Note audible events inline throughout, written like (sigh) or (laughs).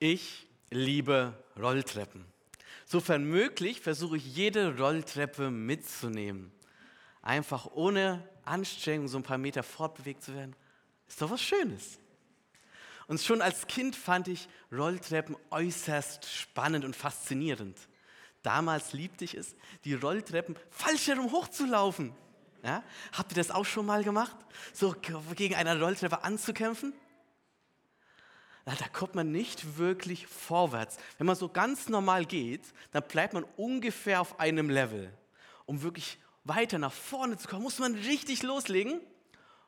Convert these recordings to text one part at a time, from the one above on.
Ich liebe Rolltreppen. Sofern möglich versuche ich jede Rolltreppe mitzunehmen. Einfach ohne Anstrengung so ein paar Meter fortbewegt zu werden. Ist doch was Schönes. Und schon als Kind fand ich Rolltreppen äußerst spannend und faszinierend. Damals liebte ich es, die Rolltreppen falsch herum hochzulaufen. Ja? Habt ihr das auch schon mal gemacht? So gegen eine Rolltreppe anzukämpfen? Da kommt man nicht wirklich vorwärts. Wenn man so ganz normal geht, dann bleibt man ungefähr auf einem Level. Um wirklich weiter nach vorne zu kommen, muss man richtig loslegen.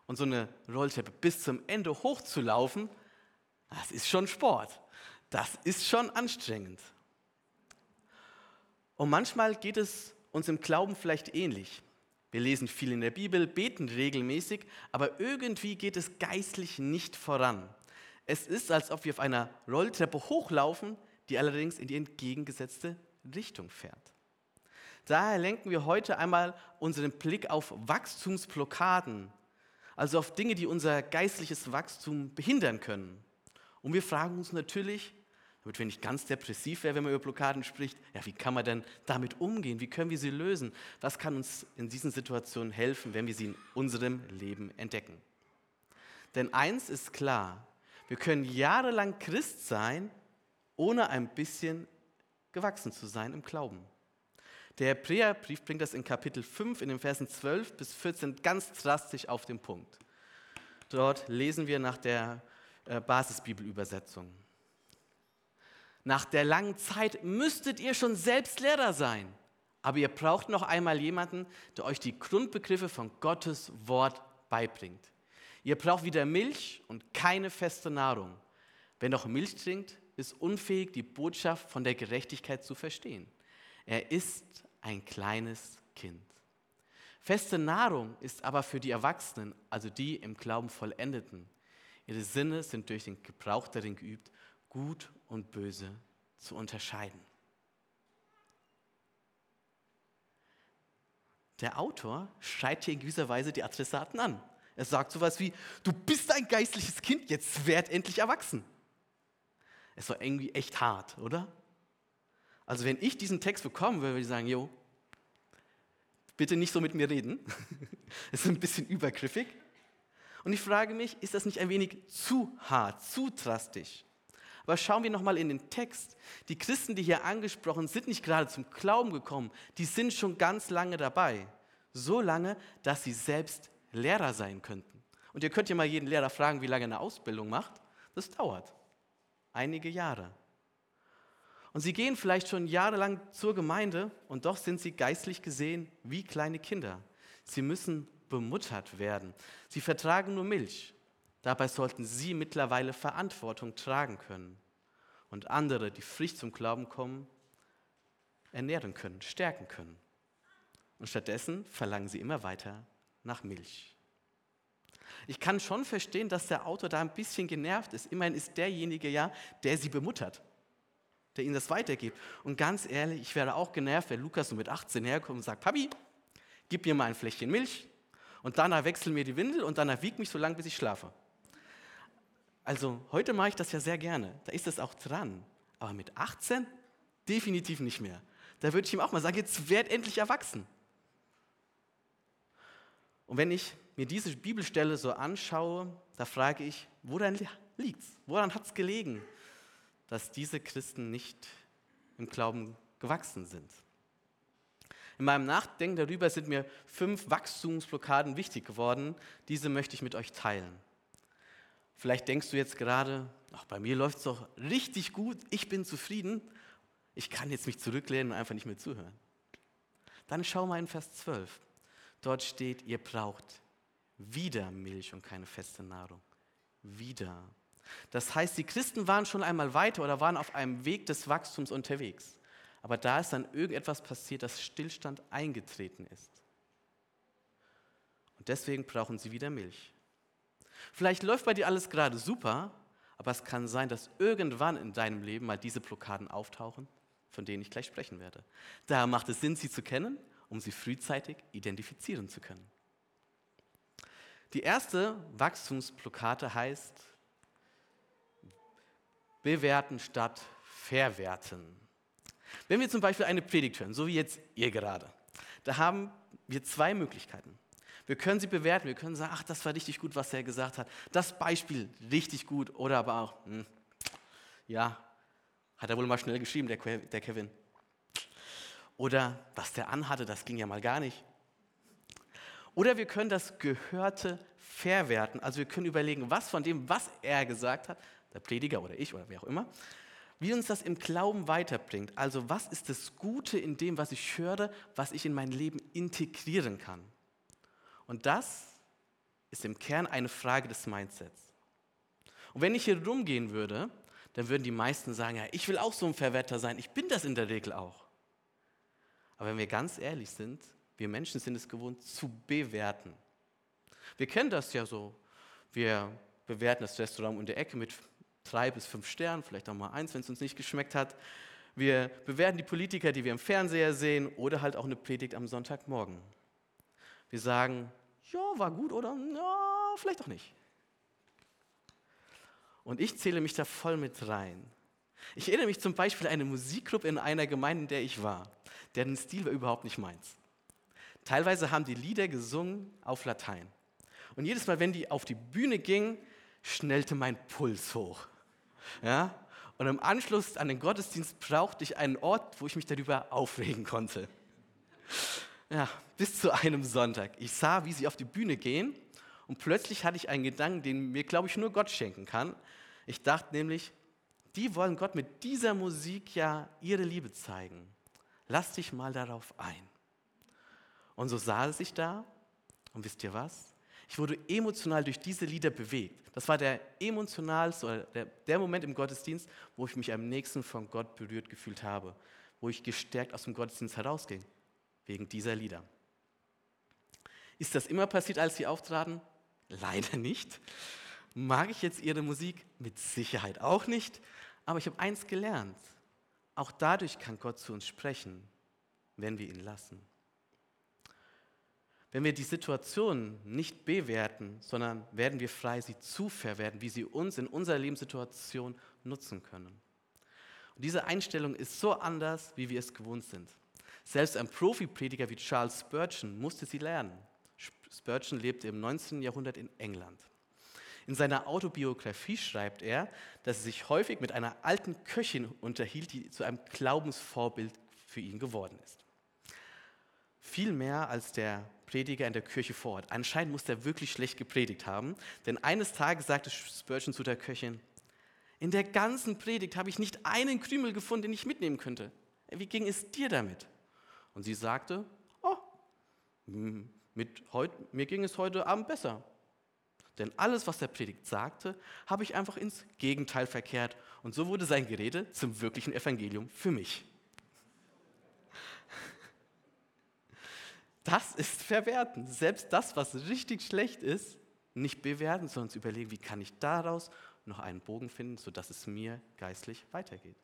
Und so eine Rolltreppe bis zum Ende hochzulaufen, das ist schon Sport. Das ist schon anstrengend. Und manchmal geht es uns im Glauben vielleicht ähnlich. Wir lesen viel in der Bibel, beten regelmäßig, aber irgendwie geht es geistlich nicht voran. Es ist, als ob wir auf einer Rolltreppe hochlaufen, die allerdings in die entgegengesetzte Richtung fährt. Daher lenken wir heute einmal unseren Blick auf Wachstumsblockaden, also auf Dinge, die unser geistliches Wachstum behindern können. Und wir fragen uns natürlich, damit wir nicht ganz depressiv wären, wenn man über Blockaden spricht, ja, wie kann man denn damit umgehen? Wie können wir sie lösen? Was kann uns in diesen Situationen helfen, wenn wir sie in unserem Leben entdecken? Denn eins ist klar, wir können jahrelang Christ sein, ohne ein bisschen gewachsen zu sein im Glauben. Der Hebräerbrief bringt das in Kapitel 5 in den Versen 12 bis 14 ganz drastisch auf den Punkt. Dort lesen wir nach der äh, Basisbibelübersetzung. Nach der langen Zeit müsstet ihr schon selbst Lehrer sein, aber ihr braucht noch einmal jemanden, der euch die Grundbegriffe von Gottes Wort beibringt. Ihr braucht wieder Milch und keine feste Nahrung. Wer noch Milch trinkt, ist unfähig, die Botschaft von der Gerechtigkeit zu verstehen. Er ist ein kleines Kind. Feste Nahrung ist aber für die Erwachsenen, also die im Glauben vollendeten. Ihre Sinne sind durch den Gebrauch darin geübt, gut und böse zu unterscheiden. Der Autor schreit hier in gewisser Weise die Adressaten an. Er sagt sowas wie, du bist ein geistliches Kind, jetzt werd endlich erwachsen. Es war irgendwie echt hart, oder? Also wenn ich diesen Text bekommen würde, würde ich sagen, jo, bitte nicht so mit mir reden. (laughs) Es ist ein bisschen übergriffig. Und ich frage mich, ist das nicht ein wenig zu hart, zu drastisch? Aber schauen wir nochmal in den Text. Die Christen, die hier angesprochen sind, nicht gerade zum Glauben gekommen, die sind schon ganz lange dabei. So lange, dass sie selbst Lehrer sein könnten. Und ihr könnt ja mal jeden Lehrer fragen, wie lange eine Ausbildung macht. Das dauert einige Jahre. Und sie gehen vielleicht schon jahrelang zur Gemeinde und doch sind sie geistlich gesehen wie kleine Kinder. Sie müssen bemuttert werden. Sie vertragen nur Milch. Dabei sollten sie mittlerweile Verantwortung tragen können und andere, die frisch zum Glauben kommen, ernähren können, stärken können. Und stattdessen verlangen sie immer weiter nach Milch. Ich kann schon verstehen, dass der Autor da ein bisschen genervt ist. Immerhin ist derjenige ja, der sie bemuttert, der ihnen das weitergibt. Und ganz ehrlich, ich wäre auch genervt, wenn Lukas so mit 18 herkommt und sagt, Papi, gib mir mal ein Fläschchen Milch und danach wechsel mir die Windel und danach wieg mich so lange, bis ich schlafe. Also heute mache ich das ja sehr gerne, da ist das auch dran. Aber mit 18 definitiv nicht mehr. Da würde ich ihm auch mal sagen, jetzt werd endlich erwachsen. Und wenn ich mir diese Bibelstelle so anschaue, da frage ich, woran liegt es? Woran hat es gelegen, dass diese Christen nicht im Glauben gewachsen sind? In meinem Nachdenken darüber sind mir fünf Wachstumsblockaden wichtig geworden. Diese möchte ich mit euch teilen. Vielleicht denkst du jetzt gerade, ach, bei mir läuft es doch richtig gut, ich bin zufrieden, ich kann jetzt mich zurücklehnen und einfach nicht mehr zuhören. Dann schau mal in Vers 12. Dort steht, ihr braucht wieder Milch und keine feste Nahrung. Wieder. Das heißt, die Christen waren schon einmal weiter oder waren auf einem Weg des Wachstums unterwegs. Aber da ist dann irgendetwas passiert, dass Stillstand eingetreten ist. Und deswegen brauchen sie wieder Milch. Vielleicht läuft bei dir alles gerade super, aber es kann sein, dass irgendwann in deinem Leben mal diese Blockaden auftauchen, von denen ich gleich sprechen werde. Daher macht es Sinn, sie zu kennen um sie frühzeitig identifizieren zu können. Die erste Wachstumsblockade heißt Bewerten statt verwerten. Wenn wir zum Beispiel eine Predigt hören, so wie jetzt ihr gerade, da haben wir zwei Möglichkeiten. Wir können sie bewerten, wir können sagen, ach, das war richtig gut, was er gesagt hat. Das Beispiel richtig gut oder aber auch, hm, ja, hat er wohl mal schnell geschrieben, der, der Kevin. Oder was der anhatte, das ging ja mal gar nicht. Oder wir können das Gehörte verwerten. Also wir können überlegen, was von dem, was er gesagt hat, der Prediger oder ich oder wer auch immer, wie uns das im Glauben weiterbringt. Also was ist das Gute in dem, was ich höre, was ich in mein Leben integrieren kann. Und das ist im Kern eine Frage des Mindsets. Und wenn ich hier rumgehen würde, dann würden die meisten sagen, ja, ich will auch so ein Verwerter sein. Ich bin das in der Regel auch. Aber wenn wir ganz ehrlich sind, wir Menschen sind es gewohnt zu bewerten. Wir kennen das ja so. Wir bewerten das Restaurant in der Ecke mit drei bis fünf Sternen, vielleicht auch mal eins, wenn es uns nicht geschmeckt hat. Wir bewerten die Politiker, die wir im Fernseher sehen oder halt auch eine Predigt am Sonntagmorgen. Wir sagen, ja, war gut oder ja, vielleicht auch nicht. Und ich zähle mich da voll mit rein. Ich erinnere mich zum Beispiel an eine Musikgruppe in einer Gemeinde, in der ich war. Deren Stil war überhaupt nicht meins. Teilweise haben die Lieder gesungen auf Latein. Und jedes Mal, wenn die auf die Bühne gingen, schnellte mein Puls hoch. Ja? Und im Anschluss an den Gottesdienst brauchte ich einen Ort, wo ich mich darüber aufregen konnte. Ja, bis zu einem Sonntag. Ich sah, wie sie auf die Bühne gehen und plötzlich hatte ich einen Gedanken, den mir, glaube ich, nur Gott schenken kann. Ich dachte nämlich, die wollen Gott mit dieser Musik ja ihre Liebe zeigen. Lass dich mal darauf ein. Und so saß ich da und wisst ihr was? Ich wurde emotional durch diese Lieder bewegt. Das war der emotionalste, der, der Moment im Gottesdienst, wo ich mich am nächsten von Gott berührt gefühlt habe, wo ich gestärkt aus dem Gottesdienst herausging, wegen dieser Lieder. Ist das immer passiert, als sie auftraten? Leider nicht. Mag ich jetzt ihre Musik? Mit Sicherheit auch nicht. Aber ich habe eins gelernt. Auch dadurch kann Gott zu uns sprechen, wenn wir ihn lassen. Wenn wir die Situation nicht bewerten, sondern werden wir frei, sie zu verwerten, wie sie uns in unserer Lebenssituation nutzen können. Und diese Einstellung ist so anders, wie wir es gewohnt sind. Selbst ein Profi-Prediger wie Charles Spurgeon musste sie lernen. Spurgeon lebte im 19. Jahrhundert in England. In seiner Autobiografie schreibt er, dass er sich häufig mit einer alten Köchin unterhielt, die zu einem Glaubensvorbild für ihn geworden ist. Viel mehr als der Prediger in der Kirche vor Ort. Anscheinend muss er wirklich schlecht gepredigt haben, denn eines Tages sagte Spurgeon zu der Köchin, in der ganzen Predigt habe ich nicht einen Krümel gefunden, den ich mitnehmen könnte. Wie ging es dir damit? Und sie sagte, oh, mit heut, mir ging es heute Abend besser. Denn alles, was der Predigt sagte, habe ich einfach ins Gegenteil verkehrt. Und so wurde sein Gerede zum wirklichen Evangelium für mich. Das ist verwerten. Selbst das, was richtig schlecht ist, nicht bewerten, sondern zu überlegen, wie kann ich daraus noch einen Bogen finden, sodass es mir geistlich weitergeht.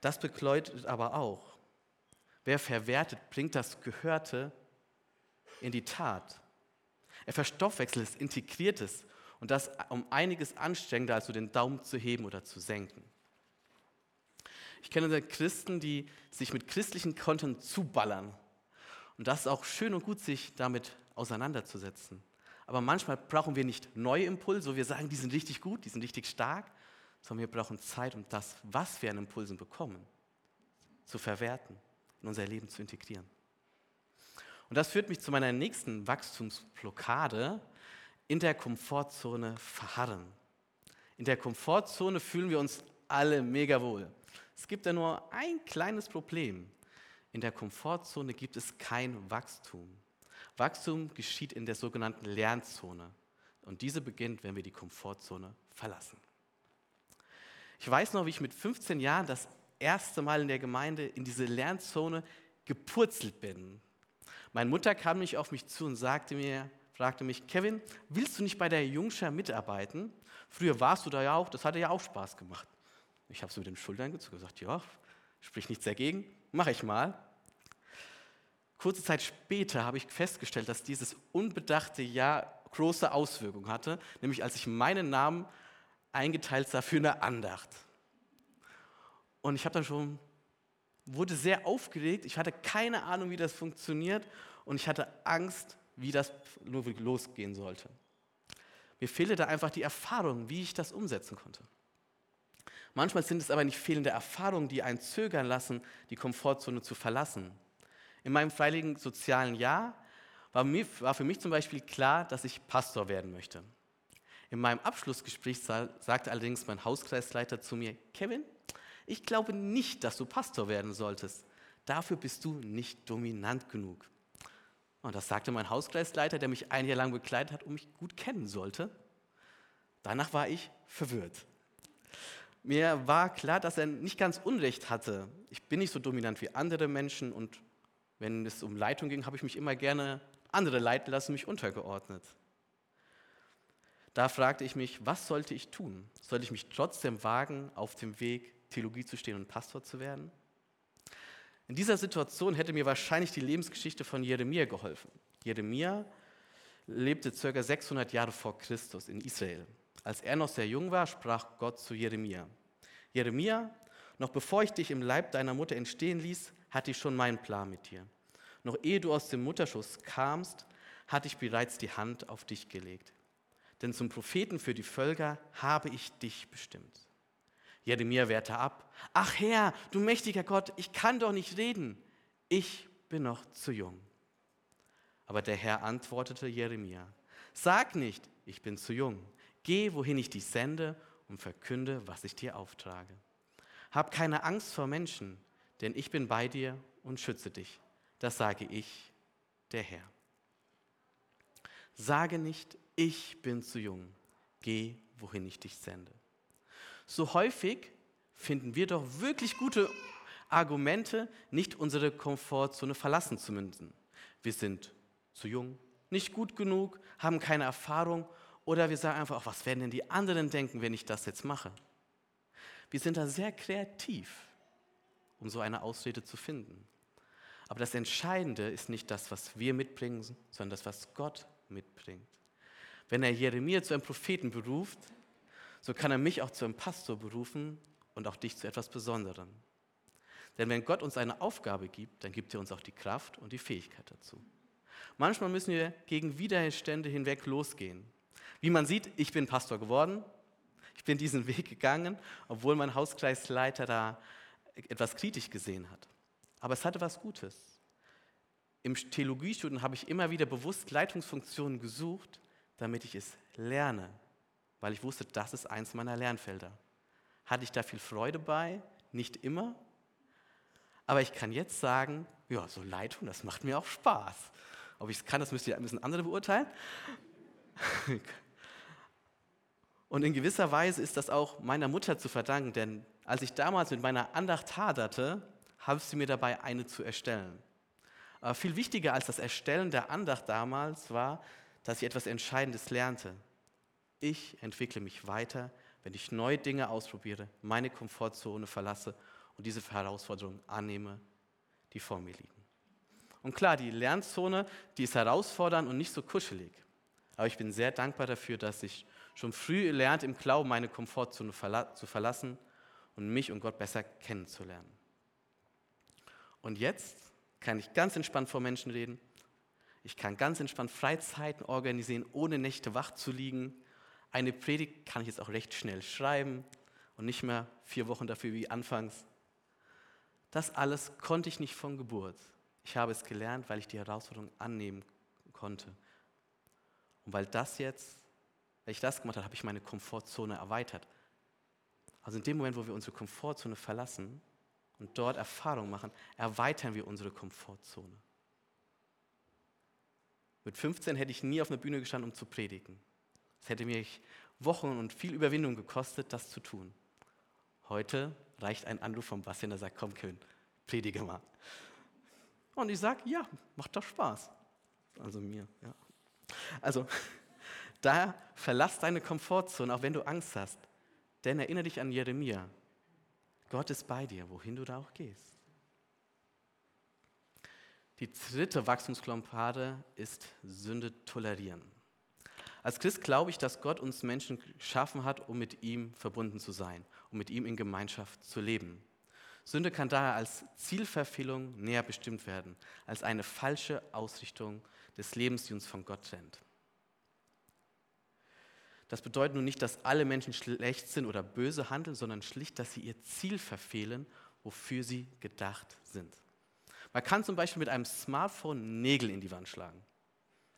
Das bedeutet aber auch, wer verwertet, bringt das Gehörte in die Tat. Er verstoffwechselt es, integriert es und das um einiges anstrengender, als so den Daumen zu heben oder zu senken. Ich kenne Christen, die sich mit christlichen Content zuballern. Und das ist auch schön und gut, sich damit auseinanderzusetzen. Aber manchmal brauchen wir nicht neue Impulse, wo wir sagen, die sind richtig gut, die sind richtig stark, sondern wir brauchen Zeit, um das, was wir an Impulsen bekommen, zu verwerten, in unser Leben zu integrieren. Und das führt mich zu meiner nächsten Wachstumsblockade, in der Komfortzone verharren. In der Komfortzone fühlen wir uns alle mega wohl. Es gibt ja nur ein kleines Problem. In der Komfortzone gibt es kein Wachstum. Wachstum geschieht in der sogenannten Lernzone. Und diese beginnt, wenn wir die Komfortzone verlassen. Ich weiß noch, wie ich mit 15 Jahren das erste Mal in der Gemeinde in diese Lernzone gepurzelt bin. Meine Mutter kam nicht auf mich zu und sagte mir, fragte mich, Kevin, willst du nicht bei der Jungschar mitarbeiten? Früher warst du da ja auch, das hatte ja auch Spaß gemacht. Ich habe so mit den Schultern gezogen und gesagt, ja, sprich nichts dagegen, mache ich mal. Kurze Zeit später habe ich festgestellt, dass dieses unbedachte Jahr große Auswirkungen hatte, nämlich als ich meinen Namen eingeteilt sah für eine Andacht. Und ich habe dann schon, wurde sehr aufgeregt, ich hatte keine Ahnung, wie das funktioniert und ich hatte Angst, wie das losgehen sollte. Mir fehlte da einfach die Erfahrung, wie ich das umsetzen konnte. Manchmal sind es aber nicht fehlende Erfahrungen, die einen zögern lassen, die Komfortzone zu verlassen. In meinem freiwilligen sozialen Jahr war, mir, war für mich zum Beispiel klar, dass ich Pastor werden möchte. In meinem Abschlussgespräch sagte allerdings mein Hauskreisleiter zu mir, Kevin, ich glaube nicht, dass du Pastor werden solltest. Dafür bist du nicht dominant genug. Und das sagte mein Hauskreisleiter, der mich ein Jahr lang begleitet hat und mich gut kennen sollte. Danach war ich verwirrt. Mir war klar, dass er nicht ganz Unrecht hatte. Ich bin nicht so dominant wie andere Menschen und wenn es um Leitung ging, habe ich mich immer gerne andere leiten lassen, mich untergeordnet. Da fragte ich mich, was sollte ich tun? Sollte ich mich trotzdem wagen, auf dem Weg, Theologie zu stehen und Pastor zu werden? In dieser Situation hätte mir wahrscheinlich die Lebensgeschichte von Jeremia geholfen. Jeremia lebte ca. 600 Jahre vor Christus in Israel. Als er noch sehr jung war, sprach Gott zu Jeremia. Jeremia, noch bevor ich dich im Leib deiner Mutter entstehen ließ, hatte ich schon meinen Plan mit dir. Noch ehe du aus dem Mutterschuss kamst, hatte ich bereits die Hand auf dich gelegt. Denn zum Propheten für die Völker habe ich dich bestimmt. Jeremia wehrte ab. Ach Herr, du mächtiger Gott, ich kann doch nicht reden. Ich bin noch zu jung. Aber der Herr antwortete Jeremia, sag nicht, ich bin zu jung. Geh, wohin ich dich sende und verkünde, was ich dir auftrage. Hab keine Angst vor Menschen, denn ich bin bei dir und schütze dich. Das sage ich, der Herr. Sage nicht, ich bin zu jung. Geh, wohin ich dich sende. So häufig finden wir doch wirklich gute Argumente, nicht unsere Komfortzone verlassen zu müssen. Wir sind zu jung, nicht gut genug, haben keine Erfahrung oder wir sagen einfach, was werden denn die anderen denken, wenn ich das jetzt mache? Wir sind da sehr kreativ, um so eine Ausrede zu finden. Aber das Entscheidende ist nicht das, was wir mitbringen, sondern das, was Gott mitbringt. Wenn er Jeremia zu einem Propheten beruft, so kann er mich auch zu einem Pastor berufen und auch dich zu etwas Besonderem. Denn wenn Gott uns eine Aufgabe gibt, dann gibt er uns auch die Kraft und die Fähigkeit dazu. Manchmal müssen wir gegen Widerstände hinweg losgehen. Wie man sieht, ich bin Pastor geworden. Ich bin diesen Weg gegangen, obwohl mein Hauskreisleiter da etwas kritisch gesehen hat. Aber es hatte was Gutes. Im Theologiestudium habe ich immer wieder bewusst Leitungsfunktionen gesucht, damit ich es lerne, weil ich wusste, das ist eins meiner Lernfelder. Hatte ich da viel Freude bei? Nicht immer. Aber ich kann jetzt sagen, ja, so Leitung, das macht mir auch Spaß. Ob ich es kann, das müssen andere beurteilen. (laughs) Und in gewisser Weise ist das auch meiner Mutter zu verdanken, denn als ich damals mit meiner Andacht haderte, half sie mir dabei, eine zu erstellen. Aber viel wichtiger als das Erstellen der Andacht damals war, dass ich etwas Entscheidendes lernte. Ich entwickle mich weiter, wenn ich neue Dinge ausprobiere, meine Komfortzone verlasse und diese Herausforderungen annehme, die vor mir liegen. Und klar, die Lernzone, die ist herausfordernd und nicht so kuschelig. Aber ich bin sehr dankbar dafür, dass ich schon früh lernt, im Glauben meine Komfortzone zu verlassen und mich und Gott besser kennenzulernen. Und jetzt kann ich ganz entspannt vor Menschen reden. Ich kann ganz entspannt Freizeiten organisieren, ohne Nächte wach zu liegen. Eine Predigt kann ich jetzt auch recht schnell schreiben und nicht mehr vier Wochen dafür wie anfangs. Das alles konnte ich nicht von Geburt. Ich habe es gelernt, weil ich die Herausforderung annehmen konnte. Und weil das jetzt weil ich das gemacht habe, habe ich meine Komfortzone erweitert. Also in dem Moment, wo wir unsere Komfortzone verlassen und dort Erfahrung machen, erweitern wir unsere Komfortzone. Mit 15 hätte ich nie auf einer Bühne gestanden, um zu predigen. Es hätte mich Wochen und viel Überwindung gekostet, das zu tun. Heute reicht ein Anruf vom Bastian, der sagt, komm Kevin, predige mal. Und ich sage, ja, macht doch Spaß. Also mir, ja. Also, (laughs) da verlass deine Komfortzone, auch wenn du Angst hast. Denn erinnere dich an Jeremia. Gott ist bei dir, wohin du da auch gehst. Die dritte Wachstumsklompade ist Sünde tolerieren. Als Christ glaube ich, dass Gott uns Menschen geschaffen hat, um mit ihm verbunden zu sein, um mit ihm in Gemeinschaft zu leben. Sünde kann daher als Zielverfehlung näher bestimmt werden, als eine falsche Ausrichtung des Lebens, die uns von Gott trennt. Das bedeutet nun nicht, dass alle Menschen schlecht sind oder böse handeln, sondern schlicht, dass sie ihr Ziel verfehlen, wofür sie gedacht sind. Man kann zum Beispiel mit einem Smartphone Nägel in die Wand schlagen.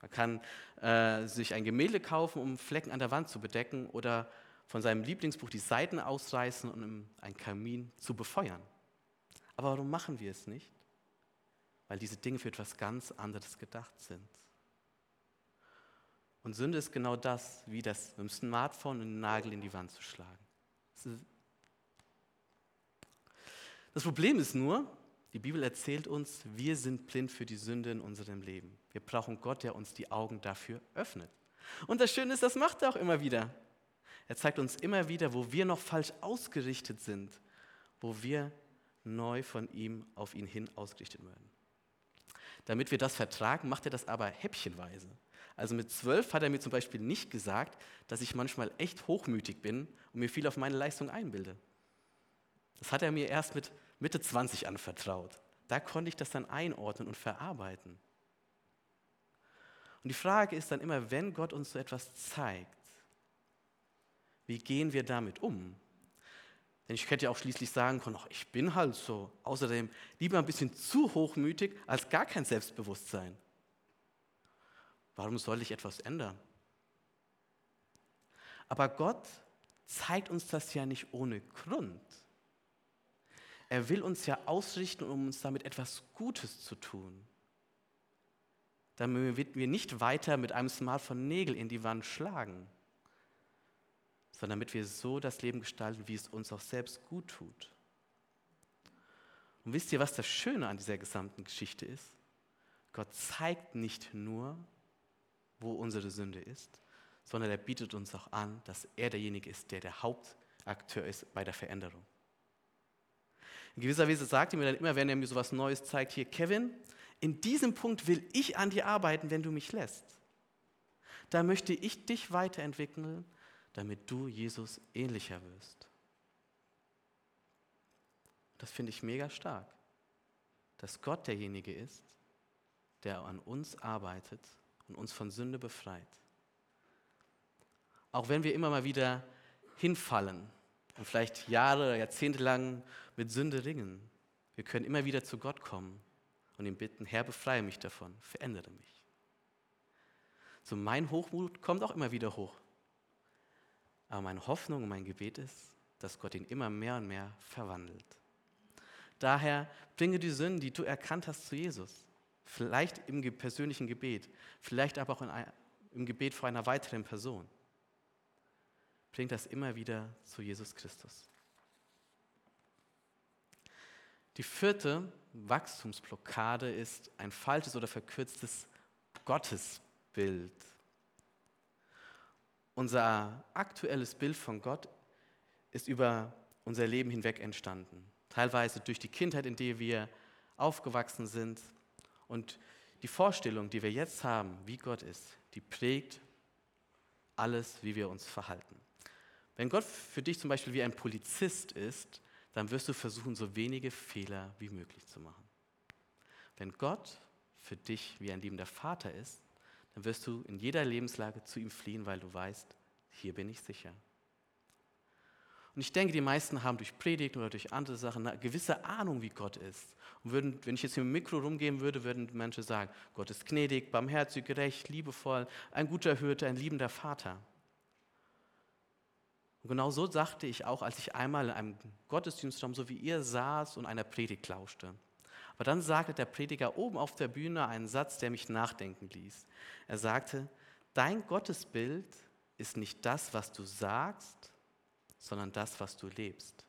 Man kann äh, sich ein Gemälde kaufen, um Flecken an der Wand zu bedecken oder von seinem Lieblingsbuch die Seiten ausreißen um einen Kamin zu befeuern. Aber warum machen wir es nicht? Weil diese Dinge für etwas ganz anderes gedacht sind. Und Sünde ist genau das, wie das mit dem Smartphone einen Nagel in die Wand zu schlagen. Das Problem ist nur, die Bibel erzählt uns, wir sind blind für die Sünde in unserem Leben. Wir brauchen Gott, der uns die Augen dafür öffnet. Und das Schöne ist, das macht er auch immer wieder. Er zeigt uns immer wieder, wo wir noch falsch ausgerichtet sind, wo wir neu von ihm auf ihn hin ausgerichtet werden. Damit wir das vertragen, macht er das aber häppchenweise. Also mit zwölf hat er mir zum Beispiel nicht gesagt, dass ich manchmal echt hochmütig bin und mir viel auf meine Leistung einbilde. Das hat er mir erst mit Mitte 20 anvertraut. Da konnte ich das dann einordnen und verarbeiten. Und die Frage ist dann immer, wenn Gott uns so etwas zeigt, wie gehen wir damit um? Denn ich hätte ja auch schließlich sagen können, ach, ich bin halt so. Außerdem lieber ein bisschen zu hochmütig als gar kein Selbstbewusstsein. Warum soll ich etwas ändern? Aber Gott zeigt uns das ja nicht ohne Grund. Er will uns ja ausrichten, um uns damit etwas Gutes zu tun. Damit wir nicht weiter mit einem Smartphone Nägel in die Wand schlagen, sondern damit wir so das Leben gestalten, wie es uns auch selbst gut tut. Und wisst ihr, was das Schöne an dieser gesamten Geschichte ist? Gott zeigt nicht nur, wo unsere Sünde ist, sondern er bietet uns auch an, dass er derjenige ist, der der Hauptakteur ist bei der Veränderung. In gewisser Weise sagt er mir dann immer, wenn er mir so etwas Neues zeigt, hier, Kevin, in diesem Punkt will ich an dir arbeiten, wenn du mich lässt. Da möchte ich dich weiterentwickeln, damit du Jesus ähnlicher wirst. Das finde ich mega stark, dass Gott derjenige ist, der an uns arbeitet und uns von Sünde befreit. Auch wenn wir immer mal wieder hinfallen und vielleicht Jahre oder Jahrzehnte lang mit Sünde ringen. Wir können immer wieder zu Gott kommen und ihn bitten, Herr, befreie mich davon, verändere mich. So mein Hochmut kommt auch immer wieder hoch. Aber meine Hoffnung und mein Gebet ist, dass Gott ihn immer mehr und mehr verwandelt. Daher bringe die Sünden, die du erkannt hast, zu Jesus. Vielleicht im persönlichen Gebet, vielleicht aber auch ein, im Gebet vor einer weiteren Person. Bring das immer wieder zu Jesus Christus. Die vierte Wachstumsblockade ist ein falsches oder verkürztes Gottesbild. Unser aktuelles Bild von Gott ist über unser Leben hinweg entstanden. Teilweise durch die Kindheit, in der wir aufgewachsen sind. Und die Vorstellung, die wir jetzt haben, wie Gott ist, die prägt alles, wie wir uns verhalten. Wenn Gott für dich zum Beispiel wie ein Polizist ist, dann wirst du versuchen, so wenige Fehler wie möglich zu machen. Wenn Gott für dich wie ein liebender Vater ist, dann wirst du in jeder Lebenslage zu ihm fliehen, weil du weißt, hier bin ich sicher. Und ich denke, die meisten haben durch Predigten oder durch andere Sachen eine gewisse Ahnung, wie Gott ist. Und würden, wenn ich jetzt mit dem Mikro rumgehen würde, würden Menschen sagen, Gott ist gnädig, barmherzig, gerecht, liebevoll, ein guter Hirte, ein liebender Vater. Und genau so sagte ich auch, als ich einmal in einem Gottesdienstraum, so wie ihr saß und einer Predigt lauschte. Aber dann sagte der Prediger oben auf der Bühne einen Satz, der mich nachdenken ließ. Er sagte, dein Gottesbild ist nicht das, was du sagst, sondern das, was du lebst.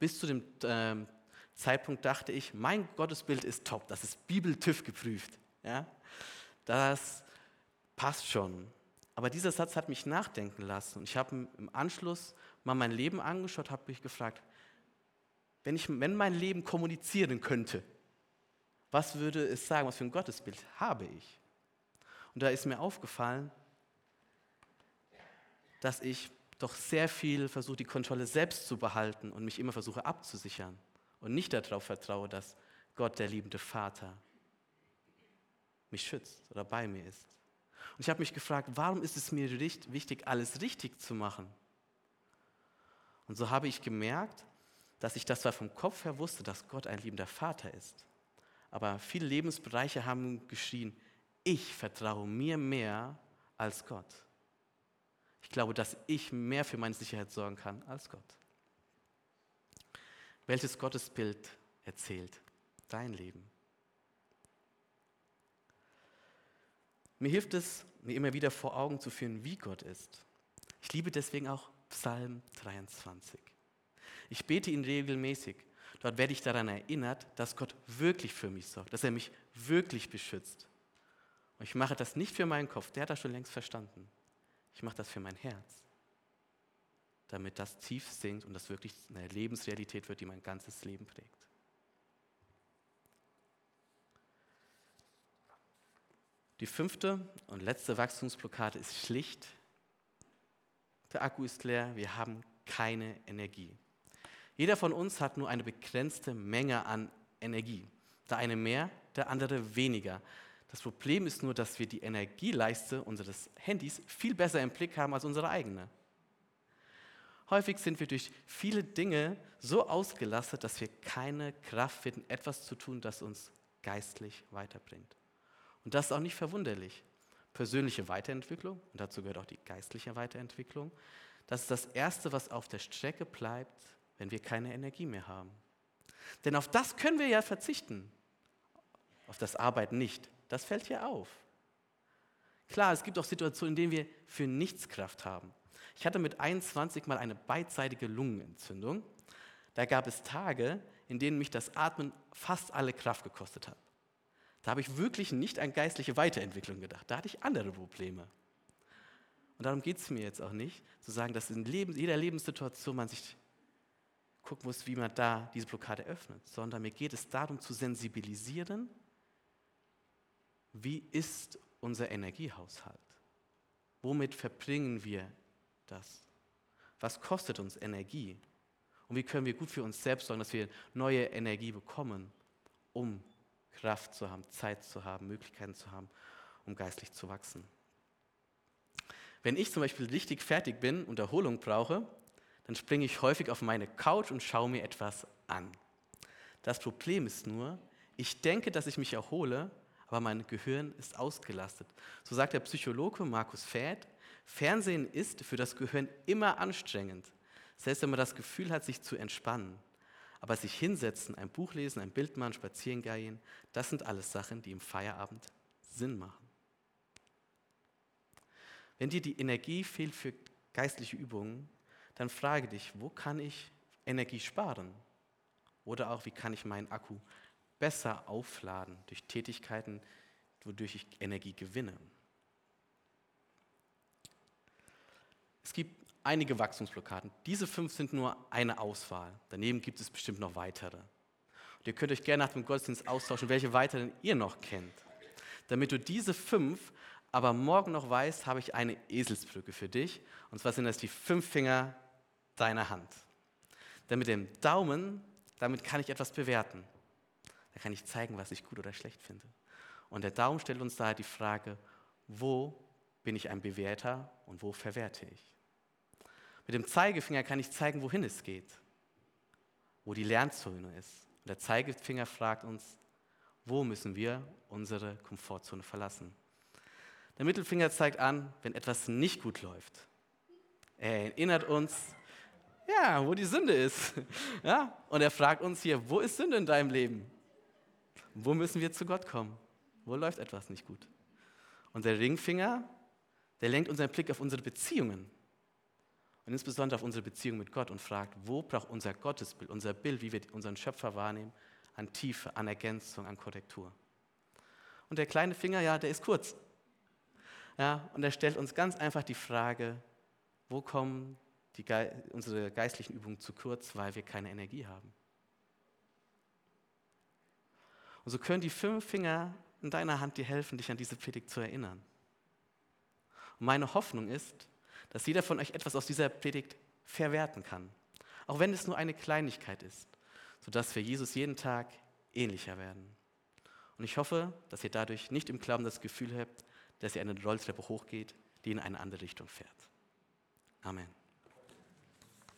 Bis zu dem äh, Zeitpunkt dachte ich, mein Gottesbild ist top, das ist Bibel-TÜV geprüft. Ja? Das passt schon. Aber dieser Satz hat mich nachdenken lassen. Und ich habe im Anschluss mal mein Leben angeschaut, habe mich gefragt, wenn, ich, wenn mein Leben kommunizieren könnte, was würde es sagen, was für ein Gottesbild habe ich? Und da ist mir aufgefallen, dass ich doch sehr viel versuche, die Kontrolle selbst zu behalten und mich immer versuche abzusichern und nicht darauf vertraue, dass Gott, der liebende Vater, mich schützt oder bei mir ist. Und ich habe mich gefragt, warum ist es mir wichtig, alles richtig zu machen? Und so habe ich gemerkt, dass ich das zwar vom Kopf her wusste, dass Gott ein liebender Vater ist, aber viele Lebensbereiche haben geschrien, ich vertraue mir mehr als Gott. Ich glaube, dass ich mehr für meine Sicherheit sorgen kann als Gott. Welches Gottesbild erzählt dein Leben? Mir hilft es, mir immer wieder vor Augen zu führen, wie Gott ist. Ich liebe deswegen auch Psalm 23. Ich bete ihn regelmäßig. Dort werde ich daran erinnert, dass Gott wirklich für mich sorgt, dass er mich wirklich beschützt. Und ich mache das nicht für meinen Kopf, der hat das schon längst verstanden. Ich mache das für mein Herz, damit das tief sinkt und das wirklich eine Lebensrealität wird, die mein ganzes Leben prägt. Die fünfte und letzte Wachstumsblockade ist schlicht, der Akku ist leer, wir haben keine Energie. Jeder von uns hat nur eine begrenzte Menge an Energie. Der eine mehr, der andere weniger. Das Problem ist nur, dass wir die Energieleiste unseres Handys viel besser im Blick haben als unsere eigene. Häufig sind wir durch viele Dinge so ausgelastet, dass wir keine Kraft finden, etwas zu tun, das uns geistlich weiterbringt. Und das ist auch nicht verwunderlich. Persönliche Weiterentwicklung, und dazu gehört auch die geistliche Weiterentwicklung, das ist das Erste, was auf der Strecke bleibt, wenn wir keine Energie mehr haben. Denn auf das können wir ja verzichten, auf das Arbeiten nicht. Das fällt hier auf. Klar, es gibt auch Situationen, in denen wir für nichts Kraft haben. Ich hatte mit 21 mal eine beidseitige Lungenentzündung. Da gab es Tage, in denen mich das Atmen fast alle Kraft gekostet hat. Da habe ich wirklich nicht an geistliche Weiterentwicklung gedacht. Da hatte ich andere Probleme. Und darum geht es mir jetzt auch nicht, zu sagen, dass in Leben, jeder Lebenssituation man sich gucken muss, wie man da diese Blockade öffnet, sondern mir geht es darum zu sensibilisieren, wie ist unser Energiehaushalt? Womit verbringen wir das? Was kostet uns Energie? Und wie können wir gut für uns selbst sorgen, dass wir neue Energie bekommen, um Kraft zu haben, Zeit zu haben, Möglichkeiten zu haben, um geistlich zu wachsen. Wenn ich zum Beispiel richtig fertig bin und Erholung brauche, dann springe ich häufig auf meine Couch und schaue mir etwas an. Das Problem ist nur, ich denke, dass ich mich erhole, aber mein Gehirn ist ausgelastet. So sagt der Psychologe Markus Fäth, Fernsehen ist für das Gehirn immer anstrengend, selbst wenn man das Gefühl hat, sich zu entspannen. Aber sich hinsetzen, ein Buch lesen, ein Bild machen, spazieren gehen, das sind alles Sachen, die im Feierabend Sinn machen. Wenn dir die Energie fehlt für geistliche Übungen, dann frage dich, wo kann ich Energie sparen? Oder auch, wie kann ich meinen Akku besser aufladen durch Tätigkeiten, wodurch ich Energie gewinne? Es gibt einige Wachstumsblockaden. Diese fünf sind nur eine Auswahl. Daneben gibt es bestimmt noch weitere. Und ihr könnt euch gerne nach dem Gottesdienst austauschen, welche weiteren ihr noch kennt. Damit du diese fünf aber morgen noch weißt, habe ich eine Eselsbrücke für dich. Und zwar sind das die fünf Finger deiner Hand. Denn mit dem Daumen, damit kann ich etwas bewerten. Da kann ich zeigen, was ich gut oder schlecht finde. Und der Daumen stellt uns daher die Frage, wo bin ich ein Bewerter und wo verwerte ich? Mit dem Zeigefinger kann ich zeigen, wohin es geht, wo die Lernzone ist. Und der Zeigefinger fragt uns, wo müssen wir unsere Komfortzone verlassen. Der Mittelfinger zeigt an, wenn etwas nicht gut läuft. Er erinnert uns, ja, wo die Sünde ist. (laughs) Ja? Und er fragt uns hier, wo ist Sünde in deinem Leben? Wo müssen wir zu Gott kommen? Wo läuft etwas nicht gut? Und der Ringfinger, der lenkt unseren Blick auf unsere Beziehungen und insbesondere auf unsere Beziehung mit Gott und fragt, wo braucht unser Gottesbild, unser Bild, wie wir unseren Schöpfer wahrnehmen, an Tiefe, an Ergänzung, an Korrektur. Und der kleine Finger, ja, der ist kurz. Ja, und er stellt uns ganz einfach die Frage, wo kommen die, unsere geistlichen Übungen zu kurz, weil wir keine Energie haben. Und so können die fünf Finger in deiner Hand dir helfen, dich an diese Predigt zu erinnern. Und meine Hoffnung ist, dass jeder von euch etwas aus dieser Predigt verwerten kann, auch wenn es nur eine Kleinigkeit ist, sodass wir Jesus jeden Tag ähnlicher werden. Und ich hoffe, dass ihr dadurch nicht im Glauben das Gefühl habt, dass ihr eine Rolltreppe hochgeht, die in eine andere Richtung fährt. Amen.